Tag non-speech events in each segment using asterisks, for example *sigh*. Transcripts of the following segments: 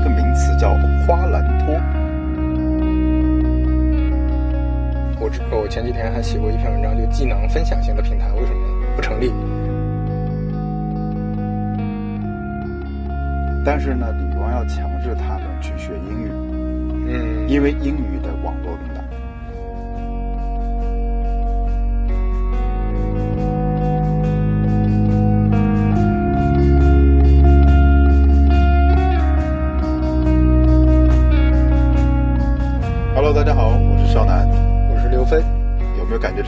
一个名词叫花篮托。我之我前几天还写过一篇文章，就技能分享型的平台为什么不成立？但是呢，李光要强制他们去学英语，嗯，因为英语的网络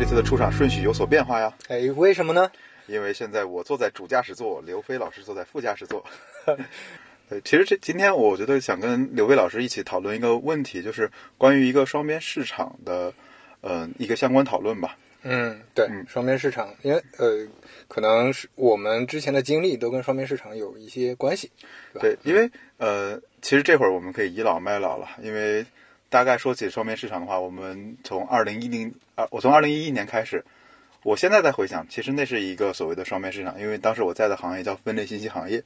这次的出场顺序有所变化呀？哎，为什么呢？因为现在我坐在主驾驶座，刘飞老师坐在副驾驶座。*laughs* 对，其实这今天我觉得想跟刘飞老师一起讨论一个问题，就是关于一个双边市场的，呃，一个相关讨论吧。嗯，对，嗯双边市场，因为呃，可能是我们之前的经历都跟双边市场有一些关系，对？对，因为呃，其实这会儿我们可以倚老卖老了，因为大概说起双边市场的话，我们从二零一零啊，我从二零一一年开始，我现在在回想，其实那是一个所谓的双边市场，因为当时我在的行业叫分类信息行业，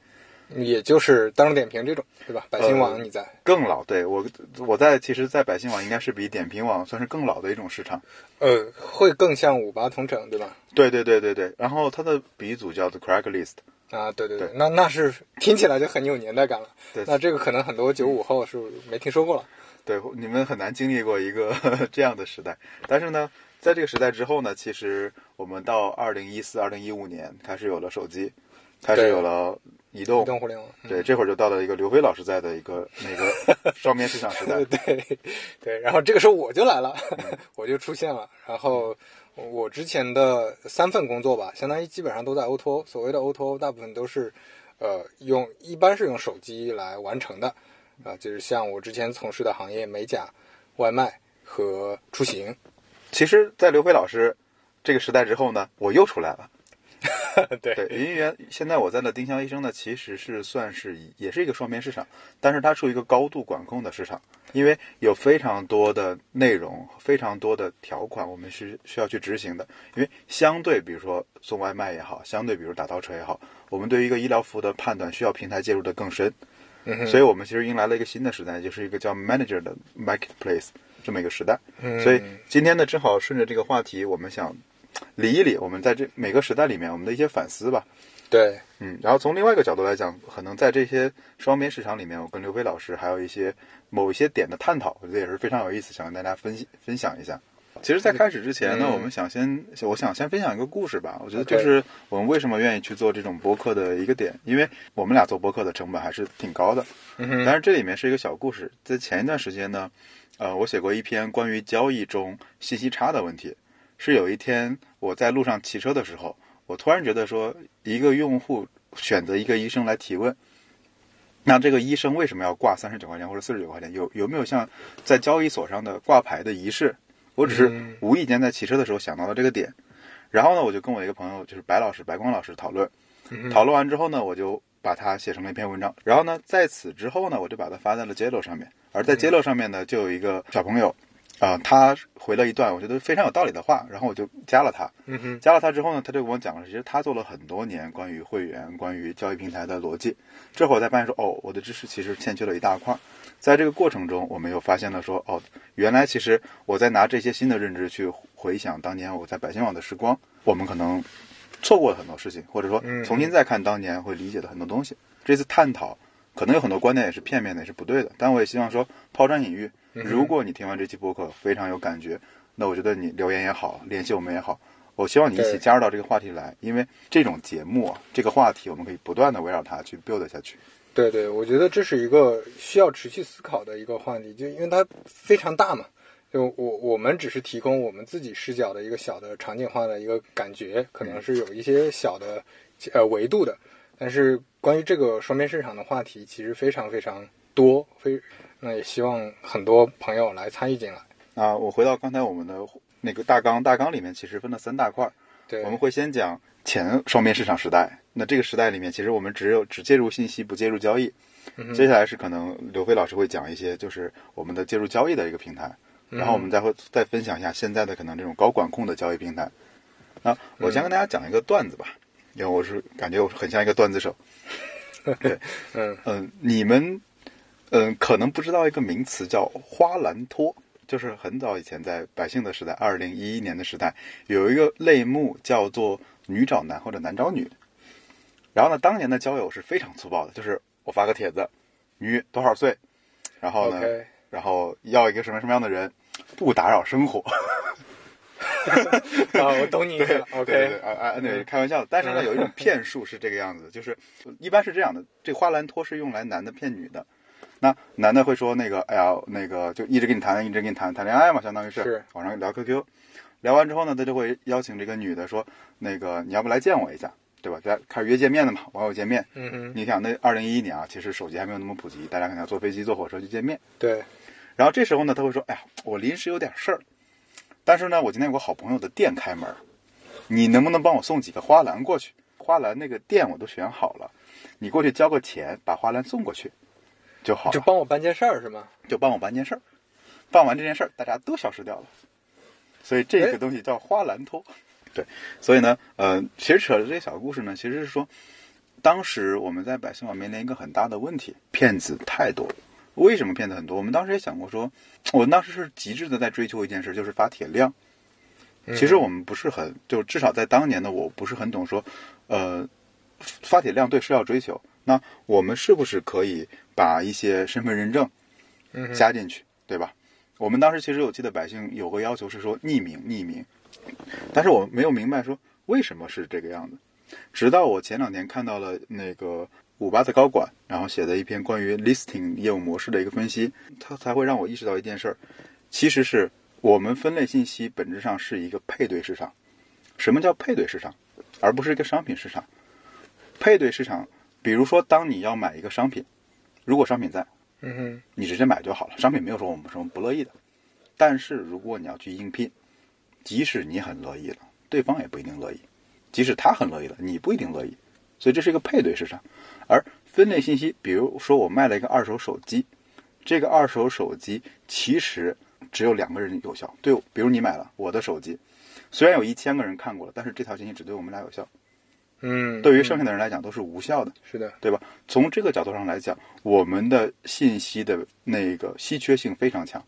也就是大众点评这种，对吧？百姓网你在，更老。对我我在其实，在百姓网应该是比点评网算是更老的一种市场。呃，会更像五八同城，对吧？对对对对对，然后它的鼻祖叫做 Craigslist，啊，对对对对，那那是听起来就很有年代感了。对那这个可能很多九五后是没听说过了。对，你们很难经历过一个 *laughs* 这样的时代。但是呢，在这个时代之后呢，其实我们到二零一四、二零一五年开始有了手机，开始有了移动移，动互联网，嗯对，这会儿就到了一个刘飞老师在的一个 *laughs* 那个双边市场时代。对对，然后这个时候我就来了，我就出现了。然后我之前的三份工作吧，相当于基本上都在 O to。所谓的 O to O，大部分都是呃用一般是用手机来完成的啊、就是像我之前从事的行业，美甲、外卖和出行。其实，在刘飞老师这个时代之后呢，我又出来了。*laughs* 对对，因为现在我在的丁香医生呢，其实是算是也是一个双边市场，但是它处于一个高度管控的市场，因为有非常多的内容、非常多的条款，我们是需要去执行的。因为相对，比如说送外卖也好，相对比如打倒车也好，我们对于一个医疗服务的判断需要平台介入的更深，嗯所以我们其实迎来了一个新的时代，就是一个叫 manager 的 marketplace 这么一个时代。嗯所以今天呢，正好顺着这个话题，我们想理一理我们在这每个时代里面我们的一些反思吧。对嗯，然后从另外一个角度来讲，可能在这些双边市场里面，我跟刘飞老师还有一些某一些点的探讨，我觉得也是非常有意思，想跟大家分析分享一下。其实，在开始之前呢，嗯我们想先，我想先分享一个故事吧。我觉得这是我们为什么愿意去做这种播客的一个点，因为我们俩做播客的成本还是挺高的。嗯但是这里面是一个小故事，在前一段时间呢，呃，我写过一篇关于交易中信息差的问题。是有一天我在路上骑车的时候，我突然觉得说，一个用户选择一个医生来提问，那这个医生为什么要挂三十九块钱或者四十九块钱？有有没有像在交易所上的挂牌的仪式？我只是嗯无意间在骑车的时候想到了这个点，然后呢，我就跟我一个朋友，就是白老师、白光老师讨论，嗯讨论完之后呢，我就把它写成了一篇文章。然后呢，在此之后呢，我就把它发在了 Jello 上面。而在 Jello 上面呢，就有一个小朋友，啊、他回了一段我觉得非常有道理的话，然后我就加了他。嗯哼加了他之后呢，他就跟我讲了，其实他做了很多年关于会员、关于交易平台的逻辑。这会儿我才发现说，哦，我的知识其实欠缺了一大块。在这个过程中，我们又发现了说，哦，原来其实我在拿这些新的认知去回想当年我在百姓网的时光，我们可能错过了很多事情，或者说嗯重新再看当年会理解的很多东西。这次探讨可能有很多观点也是片面的，也是不对的，但我也希望说抛砖引玉。如果你听完这期播客非常有感觉，那我觉得你留言也好，联系我们也好，我希望你一起加入到这个话题来，因为这种节目啊，这个话题我们可以不断的围绕它去 build 下去。对对，我觉得这是一个需要持续思考的一个话题，就因为它非常大嘛。就我我们只是提供我们自己视角的一个小的场景化的一个感觉，可能是有一些小的呃维度的，但是关于这个双边市场的话题，其实非常非常多，非那也希望很多朋友来参与进来。啊，我回到刚才我们的那个大纲，大纲里面其实分了三大块儿，对，我们会先讲前双边市场时代。那这个时代里面，其实我们只有只介入信息，不介入交易。嗯接下来是可能刘飞老师会讲一些，就是我们的介入交易的一个平台，然后我们再会再分享一下现在的可能这种高管控的交易平台。那我先跟大家讲一个段子吧，因为我是感觉我很像一个段子手。*laughs* 对，嗯嗯，你们嗯，可能不知道一个名词叫花篮托，就是很早以前在百姓的时代，二零一一年的时代，有一个类目叫做女找男或者男找女。然后呢，当年的交友是非常粗暴的，就是我发个帖子，女多少岁，然后呢然后要一个什么什么样的人，不打扰生活。啊，我懂你意思了。*laughs* 对对对 OK，啊啊，对，开玩笑的。但是呢，有一种 *laughs* 骗术是这个样子，就是一般是这样的，这花篮托是用来男的骗女的。那男的会说那个，哎呀，那个就一直跟你谈，一直跟你谈谈恋爱嘛，相当于是是网上聊 QQ，聊完之后呢，他就会邀请这个女的说，那个你要不来见我一下，对吧？大家开始约见面的嘛，网友见面。嗯嗯，你想，那二零一一年啊，其实手机还没有那么普及，大家可能要坐飞机、坐火车去见面。对，然后这时候呢，他会说：“哎呀，我临时有点事儿，但是呢，我今天有个好朋友的店开门，你能不能帮我送几个花篮过去？花篮那个店我都选好了，你过去交个钱，把花篮送过去就好就，帮我办件事儿是吗？就帮我办件事儿。办完这件事儿，大家都消失掉了。所以这哎个东西叫花篮托。对，所以呢，呃，其实扯着这些小故事呢，其实是说，当时我们在百姓网面临一个很大的问题，骗子太多。为什么骗子很多？我们当时也想过说，我们当时是极致的在追求一件事，就是发帖量。其实我们不是很，就至少在当年的我不是很懂说，呃，发帖量对是要追求。那我们是不是可以把一些身份认证嗯加进去，对吧？我们当时其实我记得百姓有个要求是说匿名匿名，但是我没有明白说为什么是这个样子。直到我前两天看到了那个五八的高管，然后写的一篇关于 listing 业务模式的一个分析，他才会让我意识到一件事儿，其实是我们分类信息本质上是一个配对市场。什么叫配对市场？而不是一个商品市场。配对市场，比如说当你要买一个商品，如果商品在，嗯哼，你直接买就好了，商品没有说我们什么不乐意的。但是如果你要去应聘，即使你很乐意了，对方也不一定乐意；即使他很乐意了，你不一定乐意。所以这是一个配对市场。而分类信息，比如说我卖了一个二手手机，这个二手手机其实只有两个人有效。对，比如你买了我的手机，虽然有一千个人看过了，但是这条信息只对我们俩有效，嗯，对于剩下的人来讲都是无效的。是的，对吧？从这个角度上来讲，我们的信息的那个稀缺性非常强。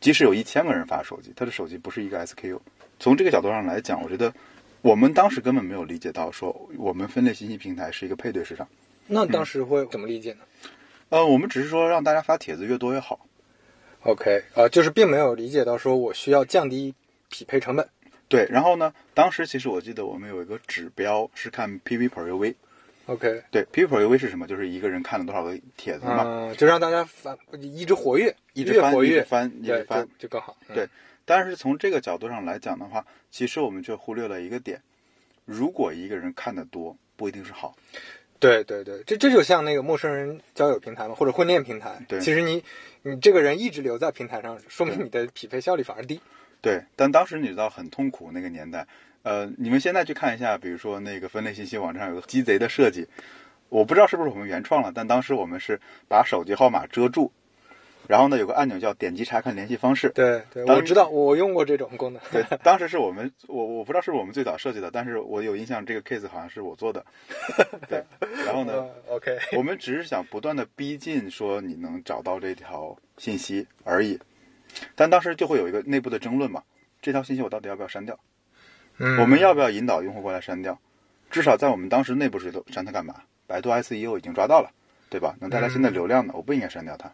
即使有一千个人发手机，他的手机不是一个 SKU。从这个角度上来讲，我觉得我们当时根本没有理解到说我们分类信息平台是一个配对市场。那当时会怎么理解呢呃，我们只是说让大家发帖子越多越好。？OK，啊、就是并没有理解到说我需要降低匹配成本。对，然后呢，当时其实我记得我们有一个指标是看 PV per UV。OK，对，PV per UV 是什么？就是一个人看了多少个帖子嘛，嗯、就让大家翻一直活跃，一直翻，一直翻，一直翻就。就更好。嗯对但是从这个角度上来讲的话，其实我们却忽略了一个点：如果一个人看的多，不一定是好。对对对，这这就像那个陌生人交友平台嘛，或者婚恋平台。对其实你你这个人一直留在平台上，说明你的匹配效率反而低。对，但当时你知道很痛苦那个年代。呃，你们现在去看一下，比如说那个分类信息网站有个鸡贼的设计，我不知道是不是我们原创了，但当时我们是把手机号码遮住，然后呢有个按钮叫点击查看联系方式。对对，我知道，我用过这种功能。对，*laughs* 当时是我们，我我不知道是不是我们最早设计的，但是我有印象这个 case 好像是我做的。*laughs* 对，然后呢，呃，OK，我们只是想不断的逼近，说你能找到这条信息而已。但当时就会有一个内部的争论嘛，这条信息我到底要不要删掉？嗯，我们要不要引导用户过来删掉？至少在我们当时内部是删它干嘛？百度 SEO 已经抓到了，对吧？能带来新的流量的，我不应该删掉它。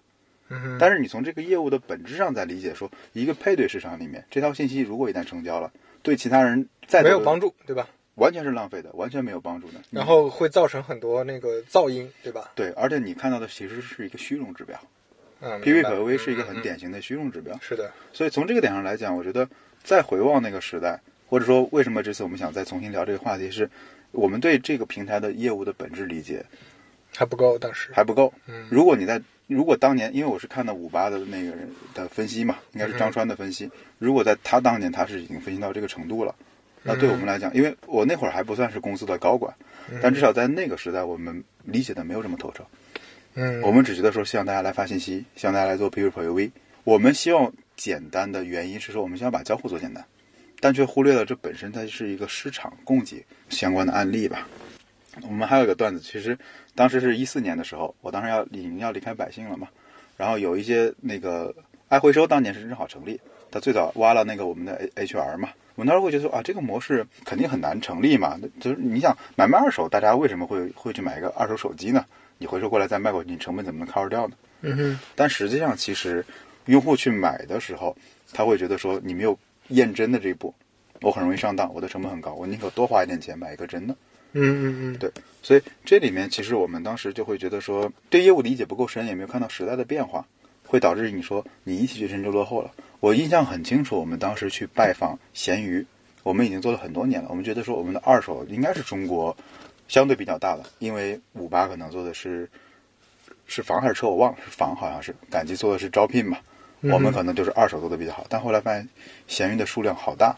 嗯，但是你从这个业务的本质上在理解说，一个配对市场里面，这条信息如果一旦成交了，对其他人再没有帮助，对吧？完全是浪费的，完全没有帮助的。然后会造成很多那个噪音，对吧？对，而且你看到的其实是一个虚荣指标嗯，PV 可 UV 是一个很典型的虚荣指标。是的，所以从这个点上来讲，我觉得再回望那个时代，或者说为什么这次我们想再重新聊这个话题，是我们对这个平台的业务的本质理解还不够，当时。还不够。嗯如果你在如果当年，因为我是看到五八的那个人的分析嘛，应该是张川的分析。如果在他当年他是已经分析到这个程度了，那对我们来讲，因为我那会儿还不算是公司的高管，但至少在那个时代，我们理解的没有这么透彻。嗯，我们只觉得说希望大家来发信息，希望大家来做 P 2 UV。我们希望简单的原因是说，我们希望把交互做简单，但却忽略了这本身它是一个市场供给相关的案例吧。我们还有一个段子，其实当时是一四年的时候，我当时要已经要离开百姓了嘛，然后有一些那个爱回收当年是正好成立，他最早挖了那个我们的 H R 嘛，我那时会觉得说啊，这个模式肯定很难成立嘛，就是你想买卖二手，大家为什么会会去买一个二手手机呢？你回收过来再卖过去，你成本怎么能 cover 掉呢？嗯哼，但实际上，其实用户去买的时候，他会觉得说你没有验真的这一步，我很容易上当，我的成本很高，我宁可多花一点钱买一个真的。嗯嗯嗯，对，所以这里面其实我们当时就会觉得说，对业务理解不够深，也没有看到时代的变化，会导致你说你一起去真就落后了。我印象很清楚，我们当时去拜访闲鱼，我们已经做了很多年了，我们觉得说我们的二手应该是中国相对比较大的，因为五八可能做的是是房还是车我忘了，是房好像是，赶集做的是招聘嘛，我们可能就是二手做的比较好，但后来发现闲鱼的数量好大。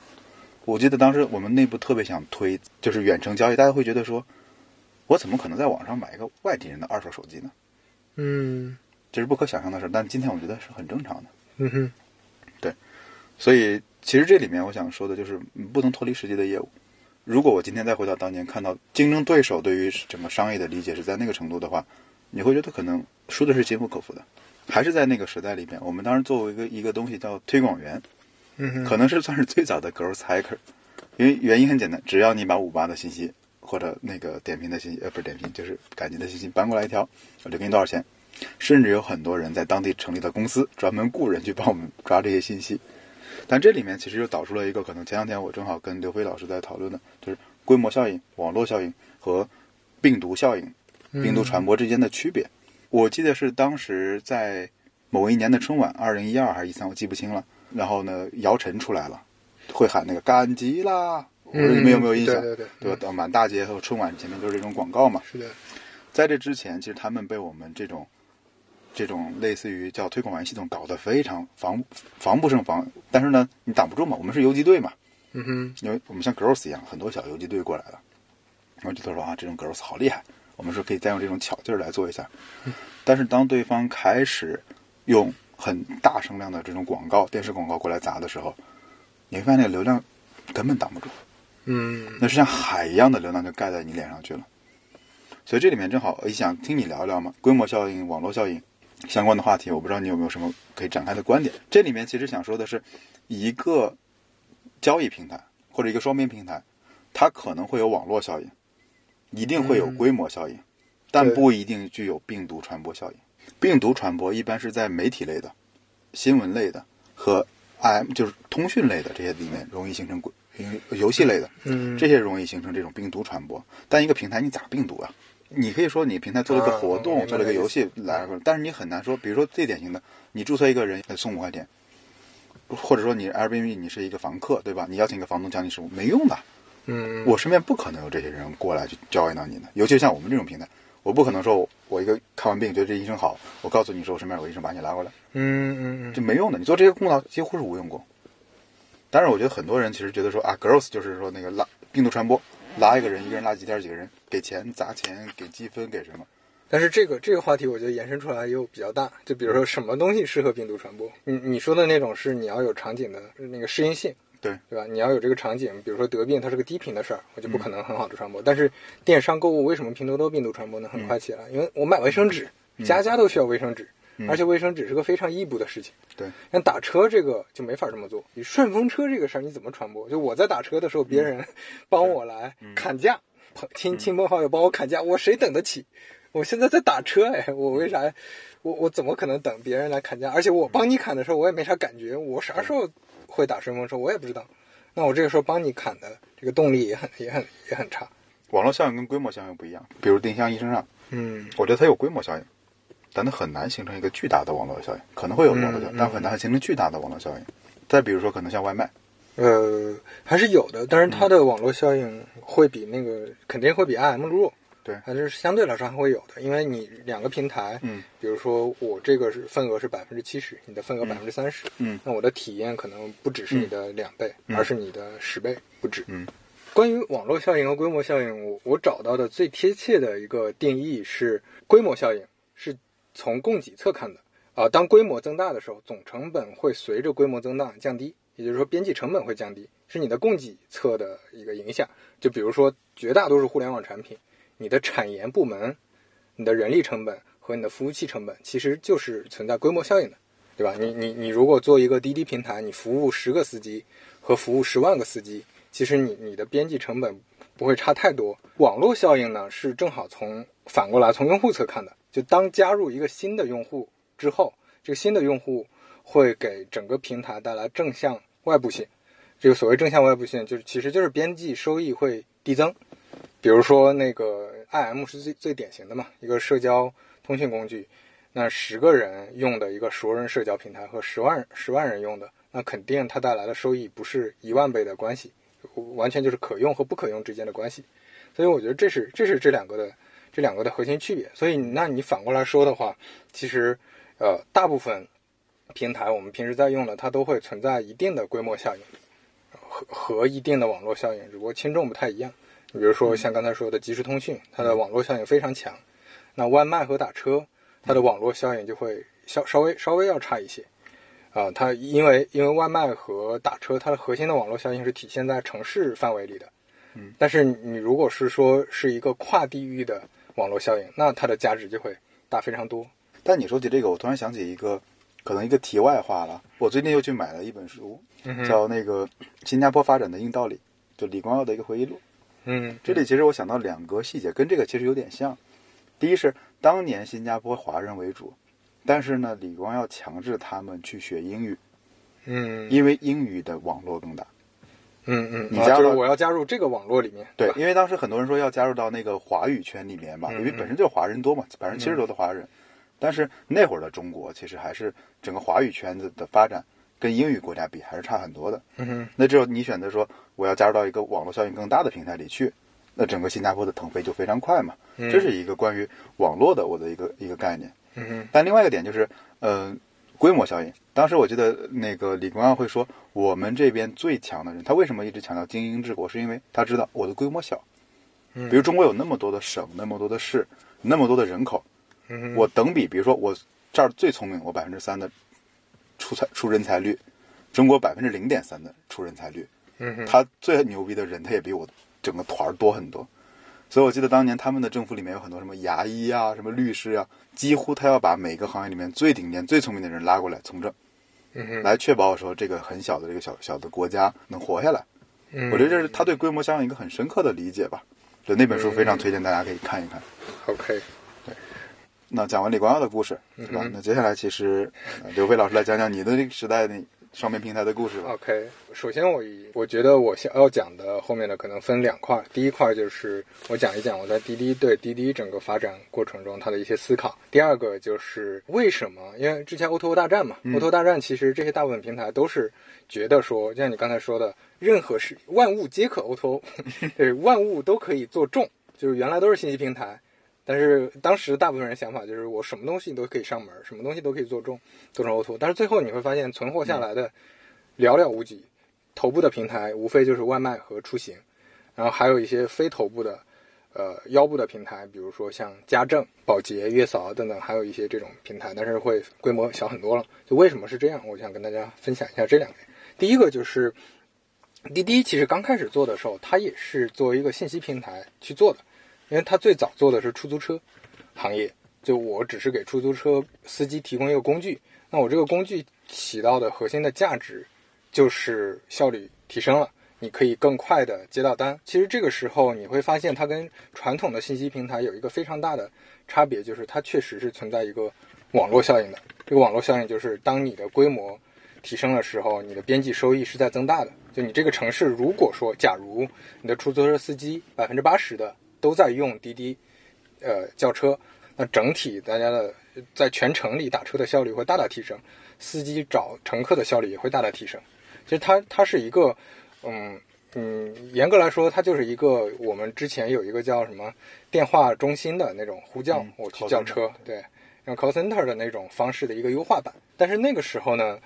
我记得当时我们内部特别想推，就是远程交易，大家会觉得说，我怎么可能在网上买一个外地人的二手手机呢？嗯这是不可想象的事儿。但今天我觉得是很正常的。嗯哼，对所以其实这里面我想说的就是，嗯不能脱离实际的业务。如果我今天再回到当年，看到竞争对手对于整个商业的理解是在那个程度的话，你会觉得可能输的是心服口服的。还是在那个时代里面，我们当时作为一个一个东西叫推广员，嗯，可能是算是最早的 growth hacker，因为原因很简单，只要你把五八的信息或者那个点评的信息，呃，不是点评，就是赶集的信息搬过来一条，我就给你多少钱。甚至有很多人在当地成立了公司，专门雇人去帮我们抓这些信息。但这里面其实又导出了一个可能，前两天我正好跟刘飞老师在讨论的，就是规模效应、网络效应和病毒效应、病毒传播之间的区别。我记得是当时在某一年的春晚，二零一二还是一三，我记不清了。然后呢，姚晨出来了，会喊那个赶集啦，我说你们有没有印象？嗯对对对对吧？到满大街和春晚前面都是这种广告嘛。是的，在这之前，其实他们被我们这种这种类似于叫推广完系统搞得非常防防不胜防。但是呢，你挡不住嘛，我们是游击队嘛，嗯哼，因为我们像 girls 一样，很多小游击队过来了。然后就他说啊，这种 girls 好厉害，我们说可以再用这种巧劲儿来做一下。但是当对方开始用很大声量的这种广告、电视广告过来砸的时候，你会发现那个流量根本挡不住。嗯那是像海一样的流量就盖在你脸上去了。所以这里面正好我想听你聊一聊嘛，规模效应、网络效应相关的话题，我不知道你有没有什么可以展开的观点。这里面其实想说的是，一个交易平台或者一个双边平台，它可能会有网络效应，一定会有规模效应，但不一定具有病毒传播效应。病毒传播一般是在媒体类的、新闻类的和 IM 就是通讯类的这些里面容易形成规，游戏类的，嗯，这些容易形成这种病毒传播。但一个平台你咋病毒啊？你可以说你平台做了个活动，做了个游戏这个来，但是你很难说，比如说最典型的，你注册一个人送五块钱，或者说你 Airbnb 你是一个房客，对吧？你邀请一个房东讲你食物，没用的。嗯，我身边不可能有这些人过来去交易到你的，尤其像我们这种平台，我不可能说我一个看完病觉得这医生好，我告诉你说我身边有个医生把你拉过来，嗯嗯嗯，这没用的。你做这些功劳几乎是无用功。当然，我觉得很多人其实觉得说啊，girls 就是说那个拉病毒传播，拉一个人，一个人拉几天几个人，给钱砸钱，给积分，给什么？但是这个这个话题，我觉得延伸出来又比较大。就比如说，什么东西适合病毒传播？你你说的那种是你要有场景的那个适应性，对对吧？你要有这个场景，比如说得病，它是个低频的事儿，我就不可能很好的传播。但是电商购物为什么拼多多病毒传播呢？很快起来，因为我买卫生纸，家家都需要卫生纸，而且卫生纸是个非常异步的事情。对，像打车这个就没法这么做。你顺风车这个事儿你怎么传播？就我在打车的时候，别人帮我来砍价，朋亲亲朋好友帮我砍价，我谁等得起？我现在在打车，哎，我为啥？我我怎么可能等别人来砍价？而且我帮你砍的时候，我也没啥感觉，我啥时候会打顺风车，我也不知道。那我这个时候帮你砍的这个动力也很也很也很差。网络效应跟规模效应不一样。比如丁香医生上，嗯我觉得它有规模效应，但它很难形成一个巨大的网络效应，可能会有网络效应，嗯嗯但很难形成巨大的网络效应。再比如说，可能像外卖，呃，还是有的，但是它的网络效应会比那个肯定会比 IM 弱。对。还是相对来说还会有的，因为你两个平台，嗯，比如说我这个是份额是百分之七十，你的份额百分之三十，嗯。那我的体验可能不只是你的两倍，嗯。而是你的十倍不止。嗯，关于网络效应和规模效应，我我找到的最贴切的一个定义是，规模效应是从供给侧看的啊、当规模增大的时候，总成本会随着规模增大降低，也就是说边际成本会降低，是你的供给侧的一个影响。就比如说绝大多数互联网产品，你的产研部门、你的人力成本和你的服务器成本，其实就是存在规模效应的，对吧？你你你如果做一个滴滴平台，你服务十个司机和服务十万个司机，其实你你的边际成本不会差太多。网络效应呢，是正好从反过来从用户侧看的，就当加入一个新的用户之后，这个新的用户会给整个平台带来正向外部性。这个所谓正向外部性，就是其实就是边际收益会递增。比如说那个 IM 是最最典型的嘛，一个社交通讯工具，那十个人用的一个熟人社交平台和十万十万人用的，那肯定它带来的收益不是一万倍的关系，完全就是可用和不可用之间的关系。所以我觉得这是这是这两个的这两个的核心区别。所以那你反过来说的话，其实呃大部分平台我们平时在用的，它都会存在一定的规模效应。和和一定的网络效应，只不过轻重不太一样。你比如说像刚才说的即时通讯，它的网络效应非常强。那外卖和打车，它的网络效应就会稍稍微稍微要差一些。啊，它因为因为外卖和打车，它的核心的网络效应是体现在城市范围里的。嗯。但是你如果是说是一个跨地域的网络效应，那它的价值就会大非常多。但你说起这个，我突然想起一个。可能一个题外话了，我最近又去买了一本书，叫那个《新加坡发展的硬道理》，就李光耀的一个回忆录。嗯，这里其实我想到两个细节，跟这个其实有点像。第一是当年新加坡华人为主，但是呢，李光耀强制他们去学英语。嗯，因为英语的网络更大。嗯嗯，你加入我要加入这个网络里面。对，因为当时很多人说要加入到那个华语圈里面嘛，因为本身就华人多嘛，百分之七十多的华人。但是那会儿的中国其实还是整个华语圈子的发展跟英语国家比还是差很多的。嗯哼，那只有你选择说我要加入到一个网络效应更大的平台里去，那整个新加坡的腾飞就非常快嘛。嗯这是一个关于网络的我的一个一个概念。嗯哼，但另外一个点就是，呃，规模效应。当时我记得那个李光耀会说，我们这边最强的人，他为什么一直强调精英治国？是因为他知道我的规模小。嗯，比如中国有那么多的省，那么多的市，那么多的人口。我等比，比如说我这儿最聪明，我百分之三的出才出人才率，中国百分之零点三的出人才率。嗯他最牛逼的人，他也比我整个团儿多很多。所以我记得当年他们的政府里面有很多什么牙医啊、什么律师啊，几乎他要把每个行业里面最顶尖、最聪明的人拉过来从政，嗯来确保说这个很小的这个小小的国家能活下来。嗯我觉得这是他对规模效应一个很深刻的理解吧。就那本书非常推荐大家可以看一看。OK 对。那讲完李光耀的故事，对吧？那接下来其实刘飞老师来讲讲你的那个时代的双面平台的故事吧。OK，首先我我觉得我想要讲的后面的，可能分两块。第一块就是我讲一讲我在滴滴对滴滴整个发展过程中它的一些思考。第二个就是为什么？因为之前 O to O 大战嘛，O to 大战其实这些大部分平台都是觉得说，就像你刚才说的，任何事万物皆可 O to O，*laughs* 对，万物都可以做重，就是原来都是信息平台。但是当时大部分人想法就是我什么东西都可以上门，什么东西都可以做重做成 O2O。但是最后你会发现存活下来的寥寥无几，头部的平台无非就是外卖和出行，然后还有一些非头部的，呃腰部的平台，比如说像家政、保洁、月嫂等等，还有一些这种平台，但是会规模小很多了。就为什么是这样？我想跟大家分享一下这两点。第一个就是滴滴其实刚开始做的时候，它也是作为一个信息平台去做的。因为他最早做的是出租车行业，就我只是给出租车司机提供一个工具，那我这个工具起到的核心的价值就是效率提升了，你可以更快的接到单。其实这个时候你会发现，它跟传统的信息平台有一个非常大的差别，就是它确实是存在一个网络效应的。这个网络效应就是当你的规模提升的时候，你的边际收益是在增大的。就你这个城市，如果说假如你的出租车司机百分之八十的都在用滴滴，呃，叫车，那整体大家的在全城里打车的效率会大大提升，司机找乘客的效率也会大大提升。其实它它是一个，嗯嗯，严格来说，它就是一个我们之前有一个叫什么电话中心的那种呼叫，我去叫车，对，用 call center 的那种方式的一个优化版。但是那个时候呢，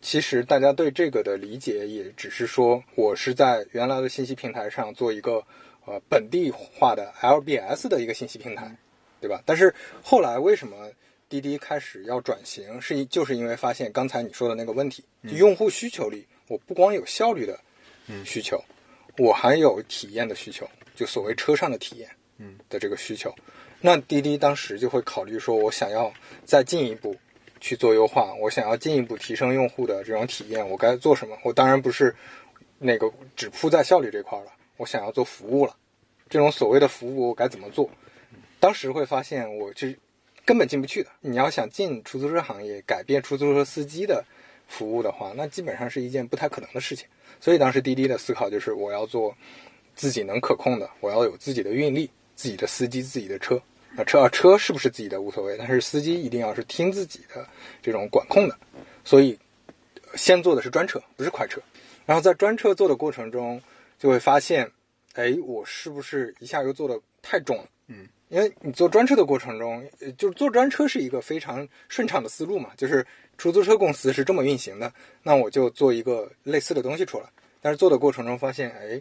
其实大家对这个的理解也只是说我是在原来的信息平台上做一个。呃，本地化的 LBS 的一个信息平台，对吧？但是后来为什么滴滴开始要转型？是就是因为发现刚才你说的那个问题，就用户需求里，我不光有效率的需求，我还有体验的需求，就所谓车上的体验，嗯的这个需求。那滴滴当时就会考虑说，我想要再进一步去做优化，我想要进一步提升用户的这种体验，我该做什么？我当然不是那个只扑在效率这块了，我想要做服务了。这种所谓的服务我该怎么做？当时会发现我这根本进不去的。你要想进出租车行业，改变出租车司机的服务的话，那基本上是一件不太可能的事情。所以当时滴滴的思考就是，我要做自己能可控的，我要有自己的运力、自己的司机、自己的车。那车啊车是不是自己的无所谓，但是司机一定要是听自己的这种管控的。所以先做的是专车，不是快车。然后在专车做的过程中，就会发现，哎，我是不是一下又做的太重了？嗯，因为你做专车的过程中，呃就是做专车是一个非常顺畅的思路嘛，就是出租车公司是这么运行的，那我就做一个类似的东西出来。但是做的过程中发现，哎，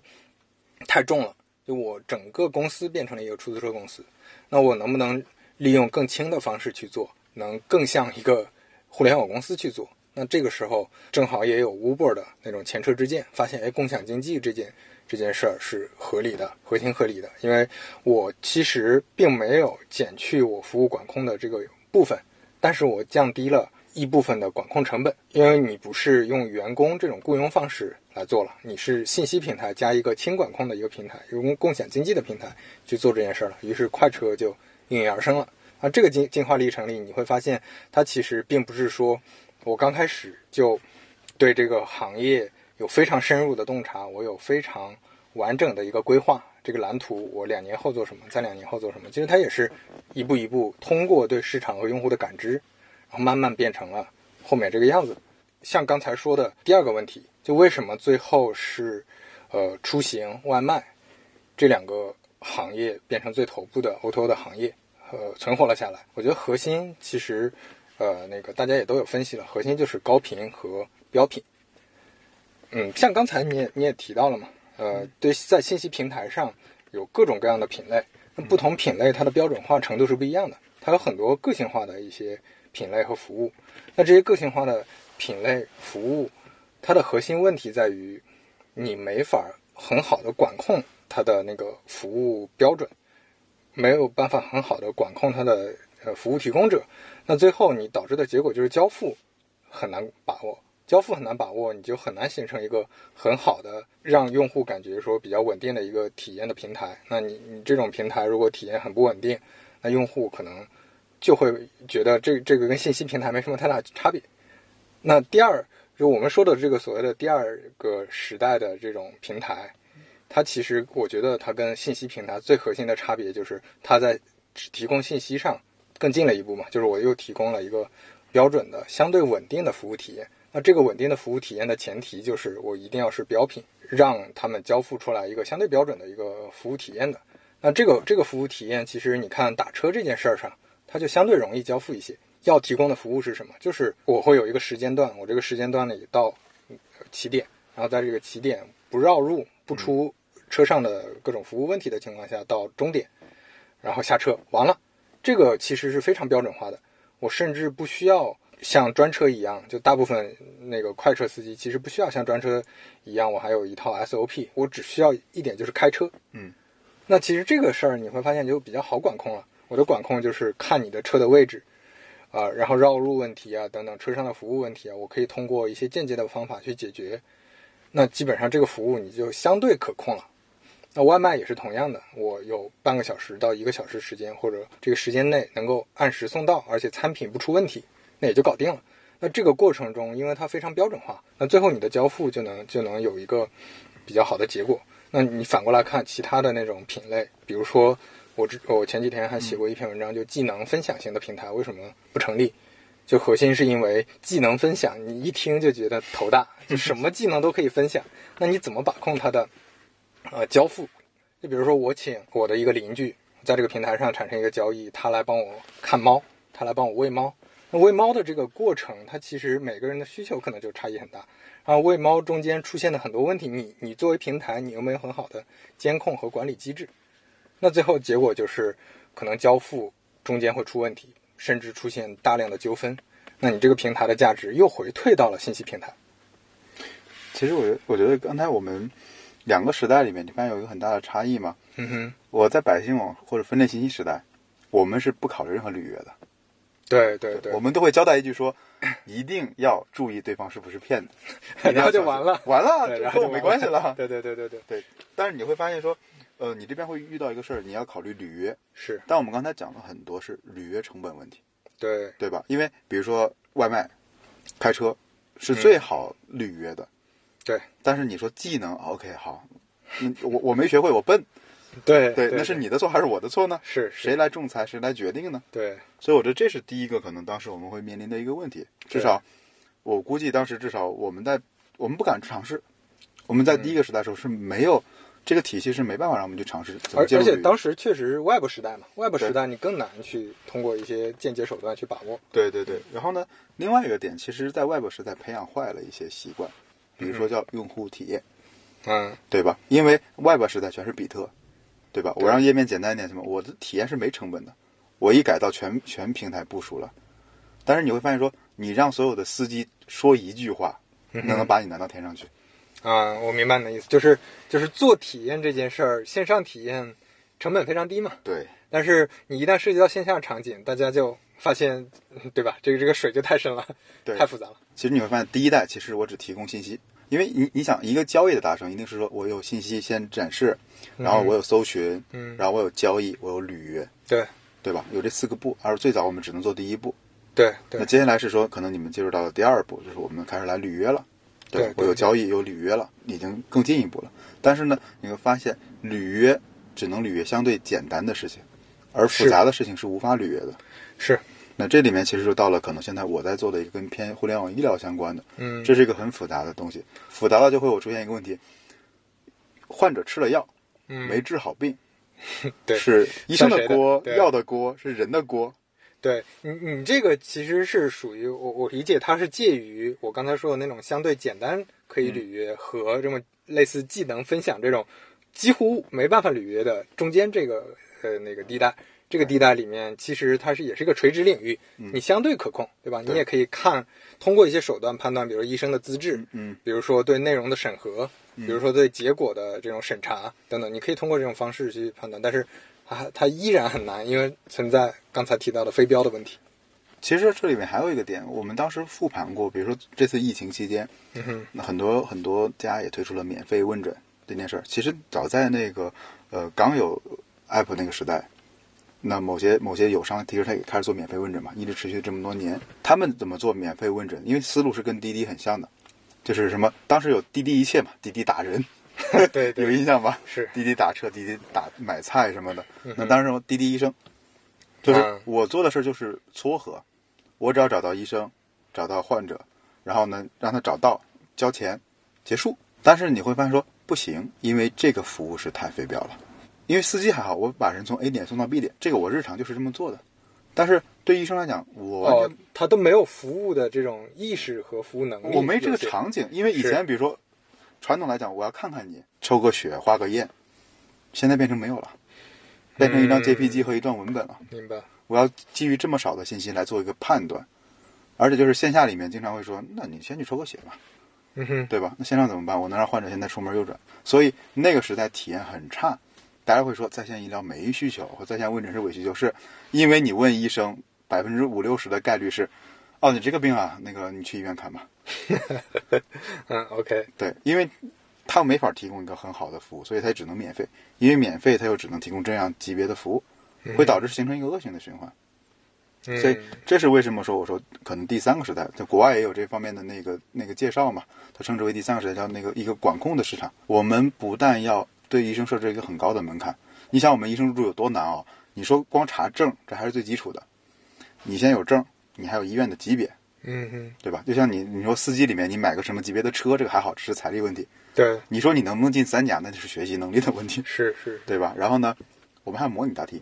太重了，就我整个公司变成了一个出租车公司，那我能不能利用更轻的方式去做，能更像一个互联网公司去做？那这个时候正好也有 Uber 的那种前车之鉴，发现哎，共享经济这件这件事儿是合理的、合情合理的，因为我其实并没有减去我服务管控的这个部分，但是我降低了一部分的管控成本，因为你不是用员工这种雇佣方式来做了，你是信息平台加一个轻管控的一个平台，用共享经济的平台去做这件事儿了，于是快车就应运而生了。啊，这个进进化历程里，你会发现它其实并不是说我刚开始就对这个行业有非常深入的洞察，我有非常完整的一个规划，这个蓝图我两年后做什么，在两年后做什么，其实它也是一步一步通过对市场和用户的感知，然后慢慢变成了后面这个样子。像刚才说的第二个问题，就为什么最后是呃出行、外卖这两个行业变成最头部的 O2O 的行业，呃存活了下来？我觉得核心其实呃那个大家也都有分析了，核心就是高频和标品。嗯，像刚才你也你也提到了嘛，呃，对，在信息平台上有各种各样的品类，那不同品类它的标准化程度是不一样的，它有很多个性化的一些品类和服务。那这些个性化的品类服务，它的核心问题在于，你没法很好的管控它的那个服务标准，没有办法很好的管控它的呃服务提供者，那最后你导致的结果就是交付很难把握。交付很难把握，你就很难形成一个很好的让用户感觉说比较稳定的一个体验的平台。那你你这种平台如果体验很不稳定，那用户可能就会觉得这这个跟信息平台没什么太大差别。那第二，就我们说的这个所谓的第二个时代的这种平台，它其实我觉得它跟信息平台最核心的差别就是它在提供信息上更进了一步嘛，就是我又提供了一个标准的、相对稳定的服务体验。那这个稳定的服务体验的前提就是我一定要是标品，让他们交付出来一个相对标准的一个服务体验的。那这个这个服务体验，其实你看打车这件事儿上，它就相对容易交付一些。要提供的服务是什么？就是我会有一个时间段，我这个时间段里到起点，然后在这个起点不绕路、不出车上的各种服务问题的情况下到终点，然后下车，完了。这个其实是非常标准化的，我甚至不需要。像专车一样，就大部分那个快车司机其实不需要像专车一样，我还有一套 SOP，我只需要一点就是开车。嗯，那其实这个事儿你会发现就比较好管控了。我的管控就是看你的车的位置，啊，然后绕路问题啊等等车上的服务问题啊，我可以通过一些间接的方法去解决。那基本上这个服务你就相对可控了。那外卖也是同样的，我有半个小时到一个小时时间，或者这个时间内能够按时送到，而且餐品不出问题。那也就搞定了。那这个过程中，因为它非常标准化，那最后你的交付就能就能有一个比较好的结果。那你反过来看其他的那种品类，比如说我之我前几天还写过一篇文章，就技能分享型的平台为什么不成立？就核心是因为技能分享，你一听就觉得头大，就什么技能都可以分享。那你怎么把控它的呃交付？就比如说我请我的一个邻居在这个平台上产生一个交易，他来帮我看猫，他来帮我喂猫。那喂猫的这个过程，它其实每个人的需求可能就差异很大。然后喂猫中间出现的很多问题，你你作为平台，你有没有很好的监控和管理机制？那最后结果就是可能交付中间会出问题，甚至出现大量的纠纷。那你这个平台的价值又回退到了信息平台。其实我觉我觉得刚才我们两个时代里面，你发现有一个很大的差异嘛？嗯哼，我在百姓网或者分类信息时代，我们是不考虑任何履约的。对对对，我们都会交代一句说，*clears throat* 一定要注意对方是不是骗子，*laughs* 然后就完了，*laughs* 完了，然后就没关系了。*laughs* 对对对对对，对，但是你会发现说，呃，你这边会遇到一个事儿，你要考虑履约。是，但我们刚才讲了很多是履约成本问题，对。对吧？因为比如说外卖、开车是最好履约的，对。但是你说技能，OK，好，嗯，我我没学会，我笨，*laughs* 对对，那是你的错还是我的错呢？是谁来仲裁，谁来决定呢？对。所以我觉得这是第一个可能当时我们会面临的一个问题，至少我估计当时至少我们在我们不敢尝试，我们在第一个时代的时候是没有、这个体系是没办法让我们去尝试怎么而而且介入履约当时确实是外部时代嘛，外部对。时代你更难去通过一些间接手段去把握。对对对，然后呢，另外一个点，其实在外部时代培养坏了一些习惯，比如说叫用户体验，嗯，对吧？因为 Web 时代全是比特，对吧？我让页面简单一点，什么？我的体验是没成本的，我一改到全全平台部署了。但是你会发现说，你让所有的司机说一句话，嗯能能把你难到天上去。啊，我明白你的意思，就是就是做体验这件事儿，线上体验成本非常低嘛，对但是你一旦涉及到线下场景，大家就发现，嗯对吧？这个这个水就太深了，对太复杂了。其实你会发现，第一代其实我只提供信息，因为你你想一个交易的达成，一定是说我有信息先展示，然后我有搜寻，嗯然后我有交易，我有履约，对对吧？有这四个步，而最早我们只能做第一步。对对那接下来是说，可能你们进入到了第二步，就是我们开始来履约了。对对我有交易，有履约了，已经更进一步了。但是呢，你会发现履约只能履约相对简单的事情，而复杂的事情是无法履约的。是，那这里面其实就到了可能现在我在做的一个跟偏互联网医疗相关的，嗯，这是一个很复杂的东西。复杂了就会有出现一个问题：患者吃了药嗯没治好病，*laughs* 对是医生的锅，对药的锅，是人的锅。对你，你这个其实是属于我我理解它是介于我刚才说的那种相对简单可以履约和这么类似技能分享这种几乎没办法履约的中间这个呃那个地带。这个地带里面，其实它是也是一个垂直领域，你相对可控，对吧？你也可以看通过一些手段判断，比如医生的资质，嗯，比如说对内容的审核，比如说对结果的这种审查等等，你可以通过这种方式去判断，但是它它依然很难，因为存在刚才提到的非标的问题。其实这里面还有一个点，我们当时复盘过，比如说这次疫情期间，嗯哼，那很多很多家也推出了免费问诊这件事儿。其实早在那个呃刚有 app 那个时代，那某些某些友商其实他也开始做免费问诊嘛，一直持续这么多年。他们怎么做免费问诊？因为思路是跟滴滴很像的，就是什么当时有滴滴一切嘛，滴滴打人，对 *laughs* 有印象吧？是，滴滴打车、滴滴打买菜什么的。嗯那当时滴滴医生，就是嗯我做的事儿就是撮合，我只要找到医生，找到患者，然后呢让他找到交钱，结束。但是你会发现说不行，因为这个服务是太非标了。因为司机还好，我把人从 A 点送到 B 点，这个我日常就是这么做的。但是对医生来讲，我哦，他都没有服务的这种意识和服务能力，我没这个场景，因为以前比如说传统来讲，我要看看你抽个血、化个验，现在变成没有了，变成一张嗯 JPG 和一段文本了。明白。我要基于这么少的信息来做一个判断，而且就是线下里面经常会说，那你先去抽个血吧，嗯哼，对吧？那线上怎么办？我能让患者现在出门右转，所以那个时代体验很差。大家会说在线医疗没需求或在线问诊是伪需求，是因为你问医生，百分之五六十的概率是，哦，你这个病啊，那个你去医院看吧。*laughs* 嗯，OK，对，因为他没法提供一个很好的服务，所以他只能免费。因为免费，他又只能提供这样级别的服务，会导致形成一个恶性的循环。嗯所以这是为什么说我说可能第三个时代，在国外也有这方面的那个那个介绍嘛，它称之为第三个时代，叫那个一个管控的市场。我们不但要对医生设置一个很高的门槛，你想我们医生入住有多难哦？你说光查证，这还是最基础的，你先有证，你还有医院的级别，嗯哼，对吧？就像你你说司机里面你买个什么级别的车，这个还好，这是财力问题。对，你说你能不能进三甲，那就是学习能力的问题，是是，对吧？然后呢，我们还有模拟答题，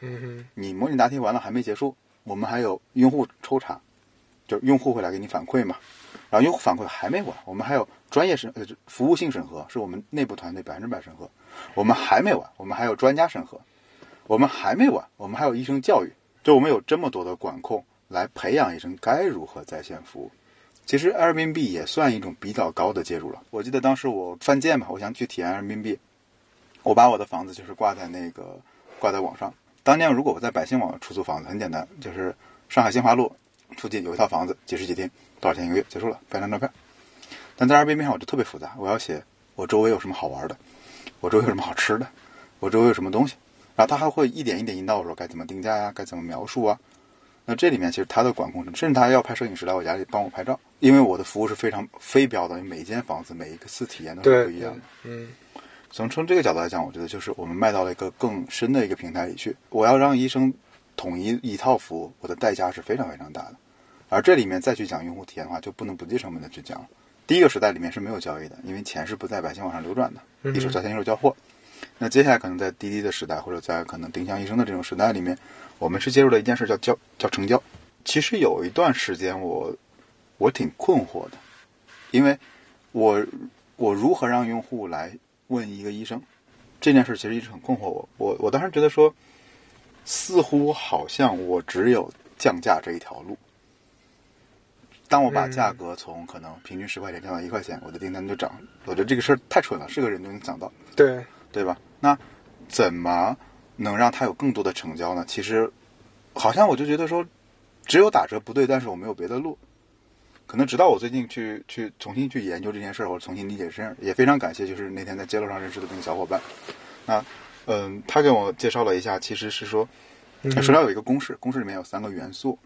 嗯哼，你模拟答题完了还没结束，我们还有用户抽查，就是用户会来给你反馈嘛。然后用户反馈还没完，我们还有专业审呃服务性审核，是我们内部团队百分之百审核。我们还没完，我们还有专家审核，我们还没完，我们还有医生教育。就我们有这么多的管控来培养医生该如何在线服务。其实 Airbnb 也算一种比较高的介入了。我记得当时我犯贱嘛，我想去体验 Airbnb，我把我的房子就是挂在那个挂在网上，当年如果我在百姓网出租房子，很简单，就是上海新华路附近有一套房子，几室几厅，多少钱一个月，结束了，拍张照片。但在 Airbnb 上我就特别复杂，我要写我周围有什么好玩的，我周围有什么好吃的，我周围有什么东西，然后他还会一点一点引导我说该怎么定价呀，该怎么描述啊。那这里面其实他的管控，甚至他要派摄影师来我家里帮我拍照，因为我的服务是非常非标的，每一间房子每一个次体验都是不一样的。嗯从从这个角度来讲，我觉得就是我们迈到了一个更深的一个平台里去。我要让医生统一一套服务，我的代价是非常非常大的。而这里面再去讲用户体验的话，就不能不计成本的去讲了。第一个时代里面是没有交易的，因为钱是不在百姓网上流转的，嗯一手交钱一手交货。那接下来可能在滴滴的时代，或者在可能丁香医生的这种时代里面，我们是接入了一件事叫交叫成交。其实有一段时间我我挺困惑的，因为我我如何让用户来问一个医生这件事，其实一直很困惑我。我我当时觉得说，似乎好像我只有降价这一条路。当我把嗯价格从可能平均十块钱降到一块钱，我的订单就涨。我觉得这个事儿太蠢了，是个人就能想到。对，对吧？那怎么能让它有更多的成交呢？其实，好像我就觉得说，只有打折不对，但是我没有别的路。可能直到我最近去去重新去研究这件事儿，或者重新理解这件事儿，也非常感谢，就是那天在街路上认识的那个小伙伴。那，嗯，他给我介绍了一下，其实是说，嗯首先有一个公式，公式里面有三个元素。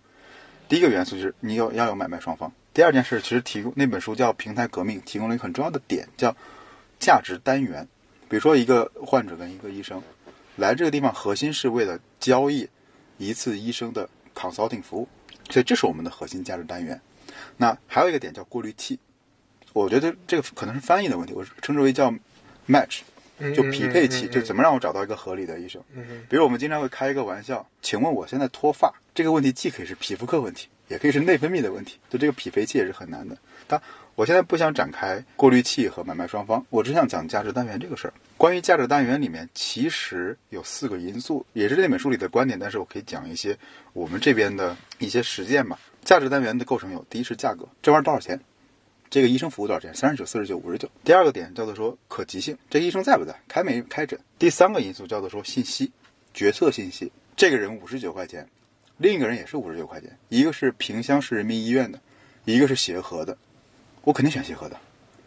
第一个元素就是你有要有买卖双方。第二件事其实提供那本书叫《平台革命》，提供了一个很重要的点，叫价值单元。比如说一个患者跟一个医生来这个地方，核心是为了交易一次医生的 consulting 服务，所以这是我们的核心价值单元。那还有一个点叫过滤器，我觉得这个可能是翻译的问题，我称之为叫 match，就匹配器，就怎么让我找到一个合理的医生。嗯比如我们经常会开一个玩笑，请问我现在脱发这个问题，既可以是皮肤科问题，也可以是内分泌的问题，就这个匹配器也是很难的。但我现在不想展开过滤器和买卖双方，我只想讲价值单元这个事儿。关于价值单元里面，其实有四个因素，也是这本书里的观点，但是我可以讲一些我们这边的一些实践吧。价值单元的构成有：第一是价格，这玩意儿多少钱？这个医生服务多少钱？三十九、四十九、五十九。第二个点叫做说可及性，这个医生在不在，开没开诊。第三个因素叫做说信息，决策信息。这个人五十九块钱，另一个人也是五十九块钱，一个是萍乡市人民医院的，一个是协和的，我肯定选协和的，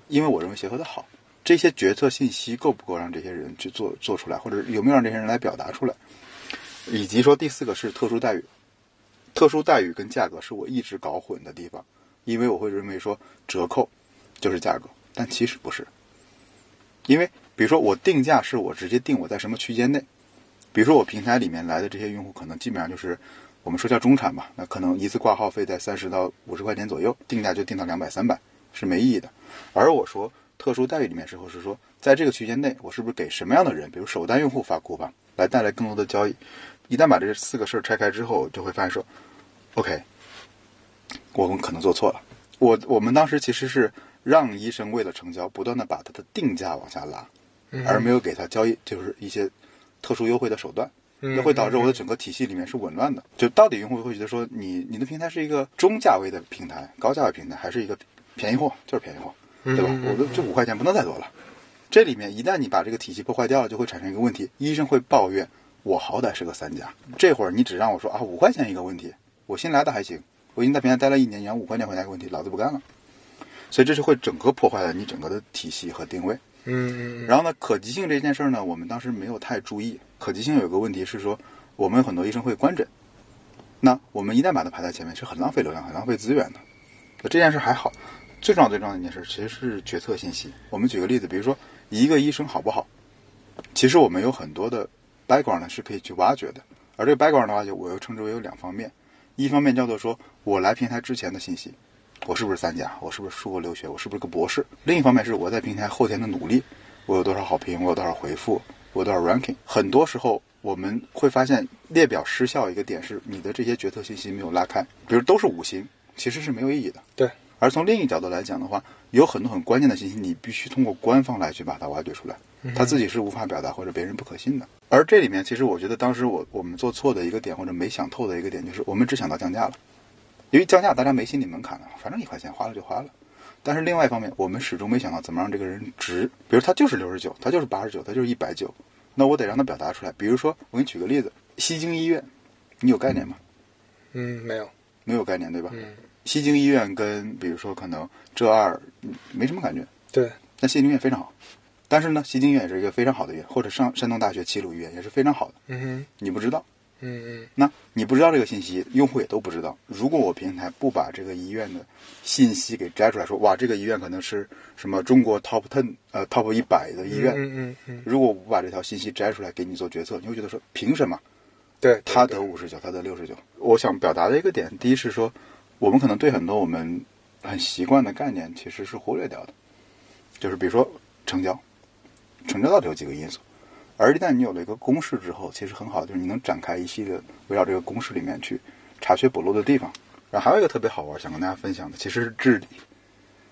因为我认为协和的好。这些决策信息够不够让这些人去做做出来，或者有没有让这些人来表达出来？以及说第四个是特殊待遇，特殊待遇跟价格是我一直搞混的地方，因为我会认为说折扣就是价格，但其实不是。因为比如说我定价是我直接定我在什么区间内，比如说我平台里面来的这些用户可能基本上就是我们说叫中产吧，那可能一次挂号费在三十到五十块钱左右，定价就定到两百三百是没意义的。而我说特殊待遇里面时候是说在这个区间内，我是不是给什么样的人，比如首单用户发 coop 来带来更多的交易？一旦把这四个事儿拆开之后，就会发现说，OK，我们可能做错了。我我们当时其实是让医生为了成交，不断的把他的定价往下拉，嗯而没有给他交易，就是一些特殊优惠的手段，那会导致我的整个体系里面是紊乱的。就到底用户会觉得说，你你的平台是一个中价位的平台、高价位平台，还是一个便宜货？就是便宜货，对吧？我的这五块钱不能再多了。这里面一旦你把这个体系破坏掉了，就会产生一个问题：医生会抱怨，我好歹是个三甲，这会儿你只让我说啊五块钱一个问题，我新来的还行，我已经在平台待了一年，你要五块钱回答一个问题，老子不干了。所以这是会整个破坏了你整个的体系和定位。嗯嗯然后呢，可及性这件事儿呢，我们当时没有太注意。可及性有个问题是说，我们有很多医生会关诊，那我们一旦把它排在前面，是很浪费流量、很浪费资源的。那这件事还好，最重要、最重要的一件事其实是决策信息。我们举个例子，比如说一个医生好不好，其实我们有很多的 background 呢是可以去挖掘的。而这个 background 的话，就我又称之为有两方面，一方面叫做说我来平台之前的信息，我是不是三甲，我是不是出国留学，我是不是个博士；另一方面是我在平台后天的努力，我有多少好评，我有多少回复，我有多少 ranking。很多时候我们会发现列表失效一个点是你的这些决策信息没有拉开，比如都是五星，其实是没有意义的。对。而从另一角度来讲的话，有很多很关键的信息，你必须通过官方来去把它挖掘出来，他自己是无法表达或者别人不可信的。而这里面，其实我觉得当时我我们做错的一个点或者没想透的一个点，就是我们只想到降价了，因为降价大家没心理门槛了，反正一块钱花了就花了。但是另外一方面，我们始终没想到怎么让这个人值，比如他就是六十九，他就是八十九，他就是一百九，那我得让他表达出来。比如说，我给你举个例子，西京医院，你有概念吗？嗯，没有，没有概念，对吧？嗯，西京医院跟比如说可能浙二嗯没什么感觉，对，但西京医院非常好。但是呢，西京医院也是一个非常好的医院，或者上山东大学齐鲁医院也是非常好的。嗯哼，你不知道，嗯嗯。那你不知道这个信息，用户也都不知道。如果我平台不把这个医院的信息给摘出来说，哇，这个医院可能是什么中国 top ten 呃 top 一百的医院，嗯嗯嗯，如果我不把这条信息摘出来给你做决策，你会觉得说凭什么？对，他得五十九，他得六十九？我想表达的一个点，第一是说，我们可能对很多我们很习惯的概念其实是忽略掉的，就是比如说成交，成交到底有几个因素，而一旦你有了一个公式之后，其实很好，就是你能展开一系列围绕这个公式里面去查缺补漏的地方。然后还有一个特别好玩，想跟大家分享的，其实是治理。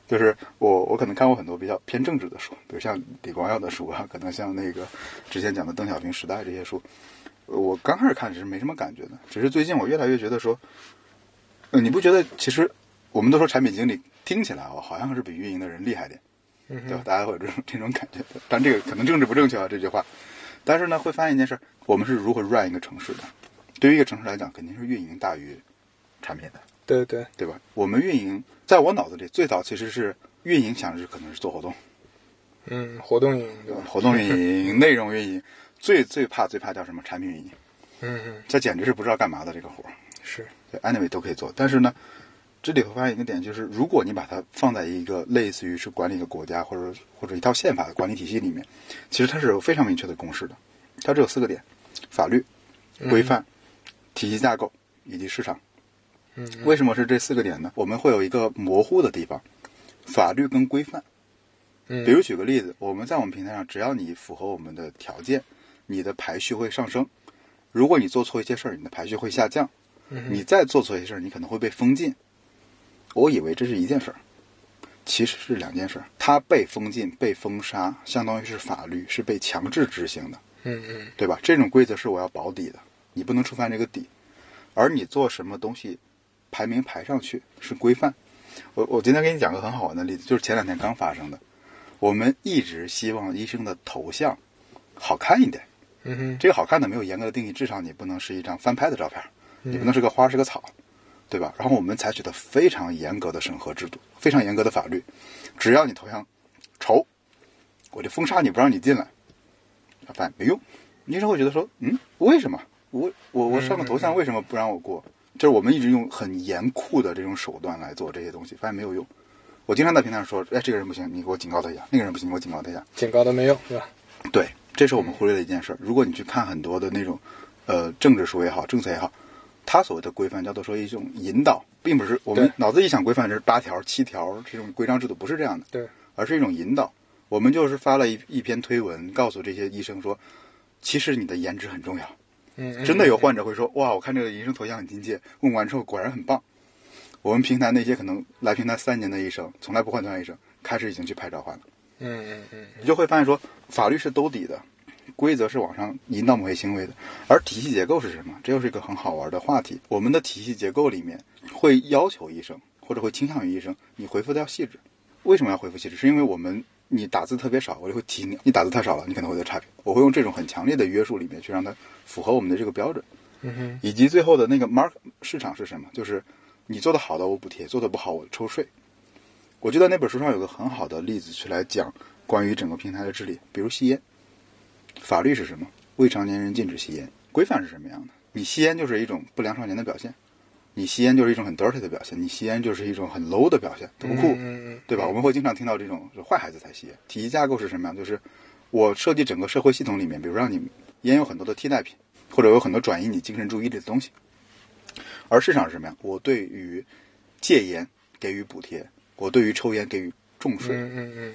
就是我我可能看过很多比较偏政治的书，比如像李光耀的书啊，可能像那个之前讲的邓小平时代这些书，我刚开始看是没什么感觉的，只是最近我越来越觉得说，呃，你不觉得其实我们都说产品经理听起来哦，好像是比运营的人厉害点，对吧？大家会有这种这种感觉，但这个可能政治不正确啊这句话，但是呢，会发现一件事，我们是如何 run 一个城市的。对于一个城市来讲，肯定是运营大于产品的，对对，对吧？我们运营，在我脑子里最早其实是运营想是可能是做活动，嗯，活动运营对吧？活动运营、内容运营，*laughs* 最最怕最怕叫什么产品运营，嗯嗯，这简直是不知道干嘛的这个活儿。是，对，anyway 都可以做。但是呢，这里会发现一个点，就是如果你把它放在一个类似于是管理一个国家或者或者一套宪法的管理体系里面，其实它是有非常明确的公式的。它只有四个点：法律、规范、体系架构以及市场。嗯为什么是这四个点呢？我们会有一个模糊的地方，法律跟规范。嗯，比如举个例子，我们在我们平台上，只要你符合我们的条件，你的排序会上升。如果你做错一些事儿，你的排序会下降。嗯你再做错一些事儿，你可能会被封禁。我以为这是一件事儿，其实是两件事儿。他被封禁、被封杀，相当于是法律是被强制执行的，嗯嗯对吧？这种规则是我要保底的，你不能触犯这个底。而你做什么东西，排名排上去是规范。我我今天给你讲个很好玩的例子，就是前两天刚发生的。我们一直希望医生的头像好看一点，嗯哼，这个好看的没有严格的定义，至少你不能是一张翻拍的照片，你不能是个花是个草，对吧？然后我们采取的非常严格的审核制度，非常严格的法律，只要你头像丑，我就封杀你，不让你进来。发现没用，医生会觉得说，嗯，为什么我我我上个头像为什么不让我过？就是我们一直用很严酷的这种手段来做这些东西，发现没有用。我经常在平台上说，哎，这个人不行，你给我警告他一下；那个人不行，你给我警告他一下。警告都没用，对吧？对，这是我们忽略的一件事儿。如果你去看很多的那种，呃，政治书也好，政策也好，它所谓的规范叫做说一种引导，并不是我们脑子一想规范这是八条、七条这种规章制度，不是这样的，对，而是一种引导。我们就是发了一一篇推文，告诉这些医生说，其实你的颜值很重要。嗯，嗯真的有患者会说，哇，我看这个医生头像很亲切，问完之后果然很棒。我们平台那些可能来平台三年的医生，从来不换头像医生，开始已经去拍照换了。嗯嗯嗯你就会发现说，法律是兜底的，规则是往上引导某些行为的，而体系结构是什么？这又是一个很好玩的话题。我们的体系结构里面会要求医生，或者会倾向于医生，你回复的要细致。为什么要回复细致？是因为我们你打字特别少，我就会提醒你；你打字太少了，你可能会得差评。我会用这种很强烈的约束里面去让它符合我们的这个标准。嗯哼，以及最后的那个 mark 市场是什么？就是你做的好的我补贴，做的不好我抽税。我觉得那本书上有个很好的例子去来讲关于整个平台的治理，比如吸烟，法律是什么？未成年人禁止吸烟，规范是什么样的？你吸烟就是一种不良少年的表现，你吸烟就是一种很 dirty 的表现，你吸烟就是一种很 low 的表现，不酷，对吧？我们会经常听到这种是坏孩子才吸烟。体系架构是什么样？就是我设计整个社会系统里面，比如让你烟有很多的替代品，或者有很多转移你精神注意力的东西。而市场是什么样？我对于戒烟给予补贴，我对于抽烟给予重税。嗯嗯嗯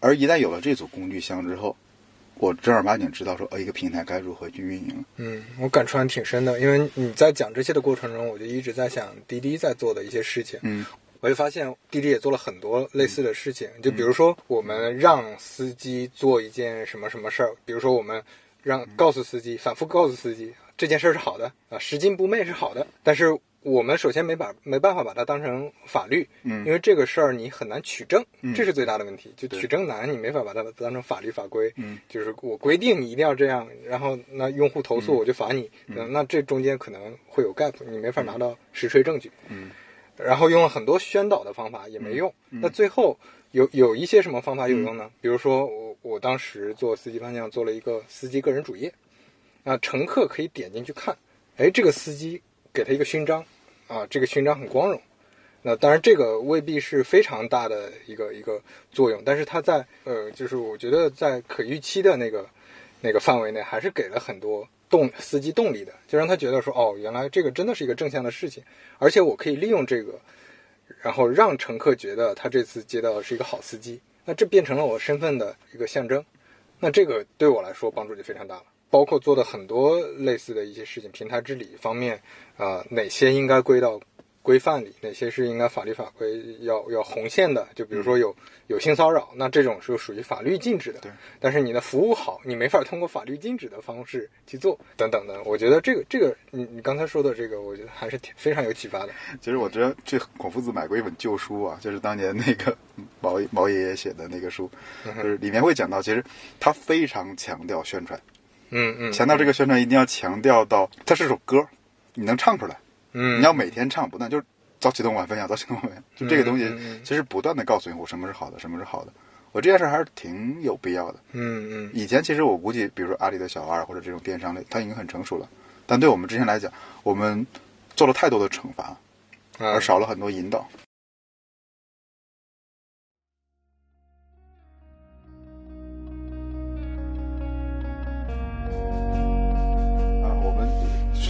而一旦有了这组工具箱之后，我正儿八经知道说，呃，一个平台该如何去运营。嗯，我感触还挺深的，因为你在讲这些的过程中，我就一直在想滴滴在做的一些事情。嗯我就发现滴滴也做了很多类似的事情，就比如说我们让司机做一件什么什么事儿，比如说我们让告诉司机，反复告诉司机这件事儿是好的啊，拾金不昧是好的，但是我们首先没把没办法把它当成法律，嗯因为这个事儿你很难取证，嗯这是最大的问题。就取证难，你没法把它当成法律法规。嗯就是我规定你一定要这样，然后那用户投诉嗯我就罚你，嗯那这中间可能会有 gap，你没法拿到实锤证据。嗯然后用了很多宣导的方法也没用。嗯那最后有有一些什么方法有用呢？比如说我我当时做司机方向做了一个司机个人主页，那乘客可以点进去看，哎，这个司机给他一个勋章，啊，这个勋章很光荣。那当然，这个未必是非常大的一个一个作用，但是它在呃，就是我觉得在可预期的那个那个范围内，还是给了很多动司机动力的，就让他觉得说，哦，原来这个真的是一个正向的事情，而且我可以利用这个，然后让乘客觉得他这次接到的是一个好司机，那这变成了我身份的一个象征，那这个对我来说帮助就非常大了。包括做的很多类似的一些事情，平台治理方面，呃，哪些应该归到规范里，哪些是应该法律法规要要红线的，就比如说有有性骚扰，那这种是属于法律禁止的。对。但是你的服务好，你没法通过法律禁止的方式去做，等等的。我觉得这个这个，你你刚才说的这个，我觉得还是挺非常有启发的。其实我觉得这孔夫子买过一本旧书啊，就是当年那个 *laughs* 毛毛爷爷写的那个书，就是里面会讲到，其实他非常强调宣传，嗯嗯，强调这个宣传一定要强调到它是首歌，你能唱出来，嗯，你要每天唱不断，就是早起动晚分享，早起动晚分享，就这个东西其实不断的告诉用户什么是好的，什么是好的。我这件事还是挺有必要的。嗯嗯。以前其实我估计，比如说阿里的小二或者这种电商类，它已经很成熟了，但对我们之前来讲，我们做了太多的惩罚，嗯，而少了很多引导。啊，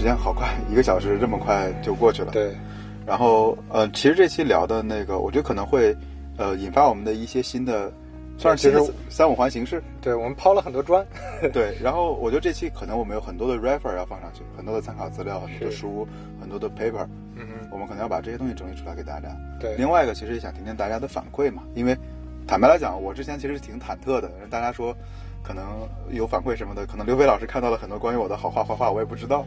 间好快，一个小时这么快就过去了。对，然后呃，其实这期聊的那个，我觉得可能会呃引发我们的一些新的，算是其实三五环形式。对我们抛了很多砖。*laughs* 对，然后我觉得这期可能我们有很多的 refer 要放上去，很多的参考资料，很多的书，很多的 paper，嗯嗯，我们可能要把这些东西整理出来给大家。对，另外一个，其实也想听听大家的反馈嘛，因为坦白来讲，我之前其实挺忐忑的，大家说可能有反馈什么的，可能刘飞老师看到了很多关于我的好话坏话，我也不知道。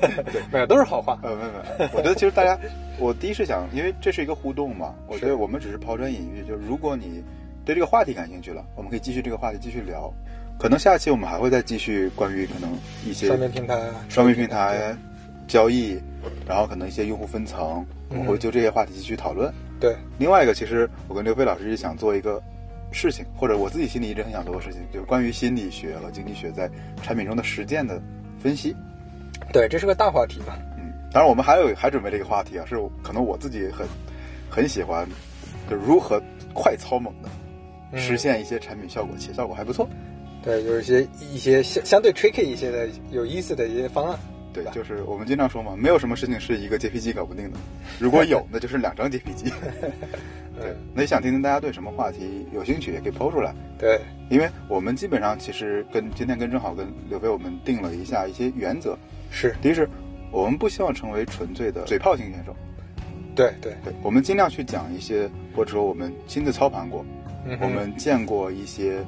*laughs* 没有都是好话。呃，没有没有，我觉得其实大家，我第一是想，因为这是一个互动嘛，我觉得我们只是抛砖引玉，就如果你对这个话题感兴趣了，我们可以继续这个话题继续聊。可能下期我们还会再继续关于可能一些双面平台啊，双面平台交易，然后可能一些用户分层，我们会就这些话题继续讨论。对，另外一个，其实我跟刘飞老师是想做一个事情，或者我自己心里一直很想做的事情，就是关于心理学和经济学在产品中的实践的分析。对，这是个大话题吧。嗯，当然我们还有还准备了一个话题啊，是可能我自己很很喜欢，就如何快操猛的嗯实现一些产品效果，且效果还不错。对，有一些一些相相对 tricky 一些的有意思的一些方案。对，就是我们经常说嘛，没有什么事情是一个 JPG 搞不定的，*laughs* 如果有，那就是两张 JPG。*laughs* 对嗯，那也想听听大家对什么话题有兴趣，也可以抛出来。对，因为我们基本上其实跟今天跟正好跟刘飞我们定了一下一些原则。是，第一是，我们不希望成为纯粹的嘴炮型选手，对对，对我们尽量去讲一些，或者说我们亲自操盘过，嗯我们见过一些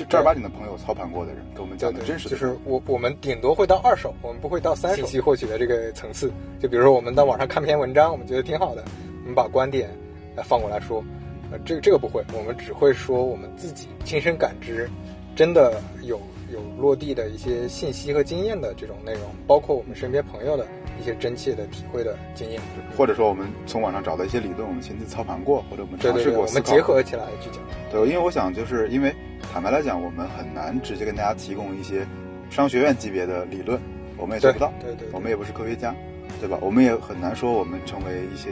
正正儿八经的朋友操盘过的人，给我们讲的真实的。就是我我们顶多会到二手，我们不会到三手信息获取的这个层次。就比如说我们到网上看篇文章，我们觉得挺好的，我们把观点来放过来说，呃，这个这个不会，我们只会说我们自己亲身感知，真的有有落地的一些信息和经验的这种内容，包括我们身边朋友的一些真切的体会的经验。或者说我们从网上找到一些理论，我们亲自操盘过，或者我们尝试过思考结合起来去讲。对，因为我想，就是因为坦白来讲，我们很难直接跟大家提供一些商学院级别的理论，我们也做不到。对对，对我们也不是科学家，对吧？我们也很难说我们成为一些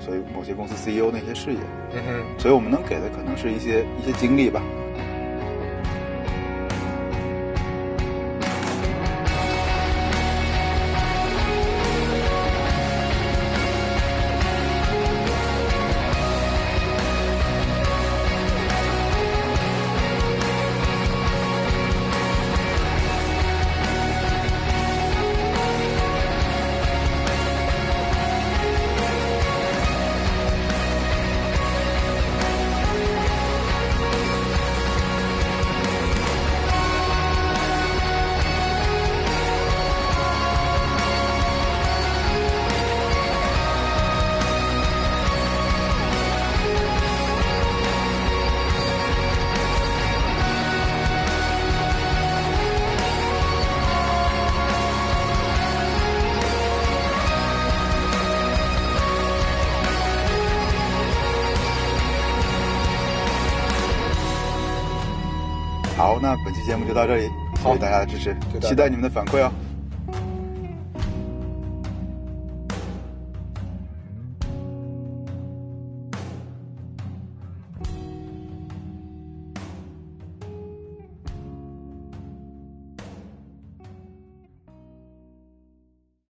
所以某些公司 CEO 的一些事业，嗯哼。所以我们能给的可能是一些一些经历吧。那本期节目就到这里，谢谢大家的支持期待你们的反馈哦。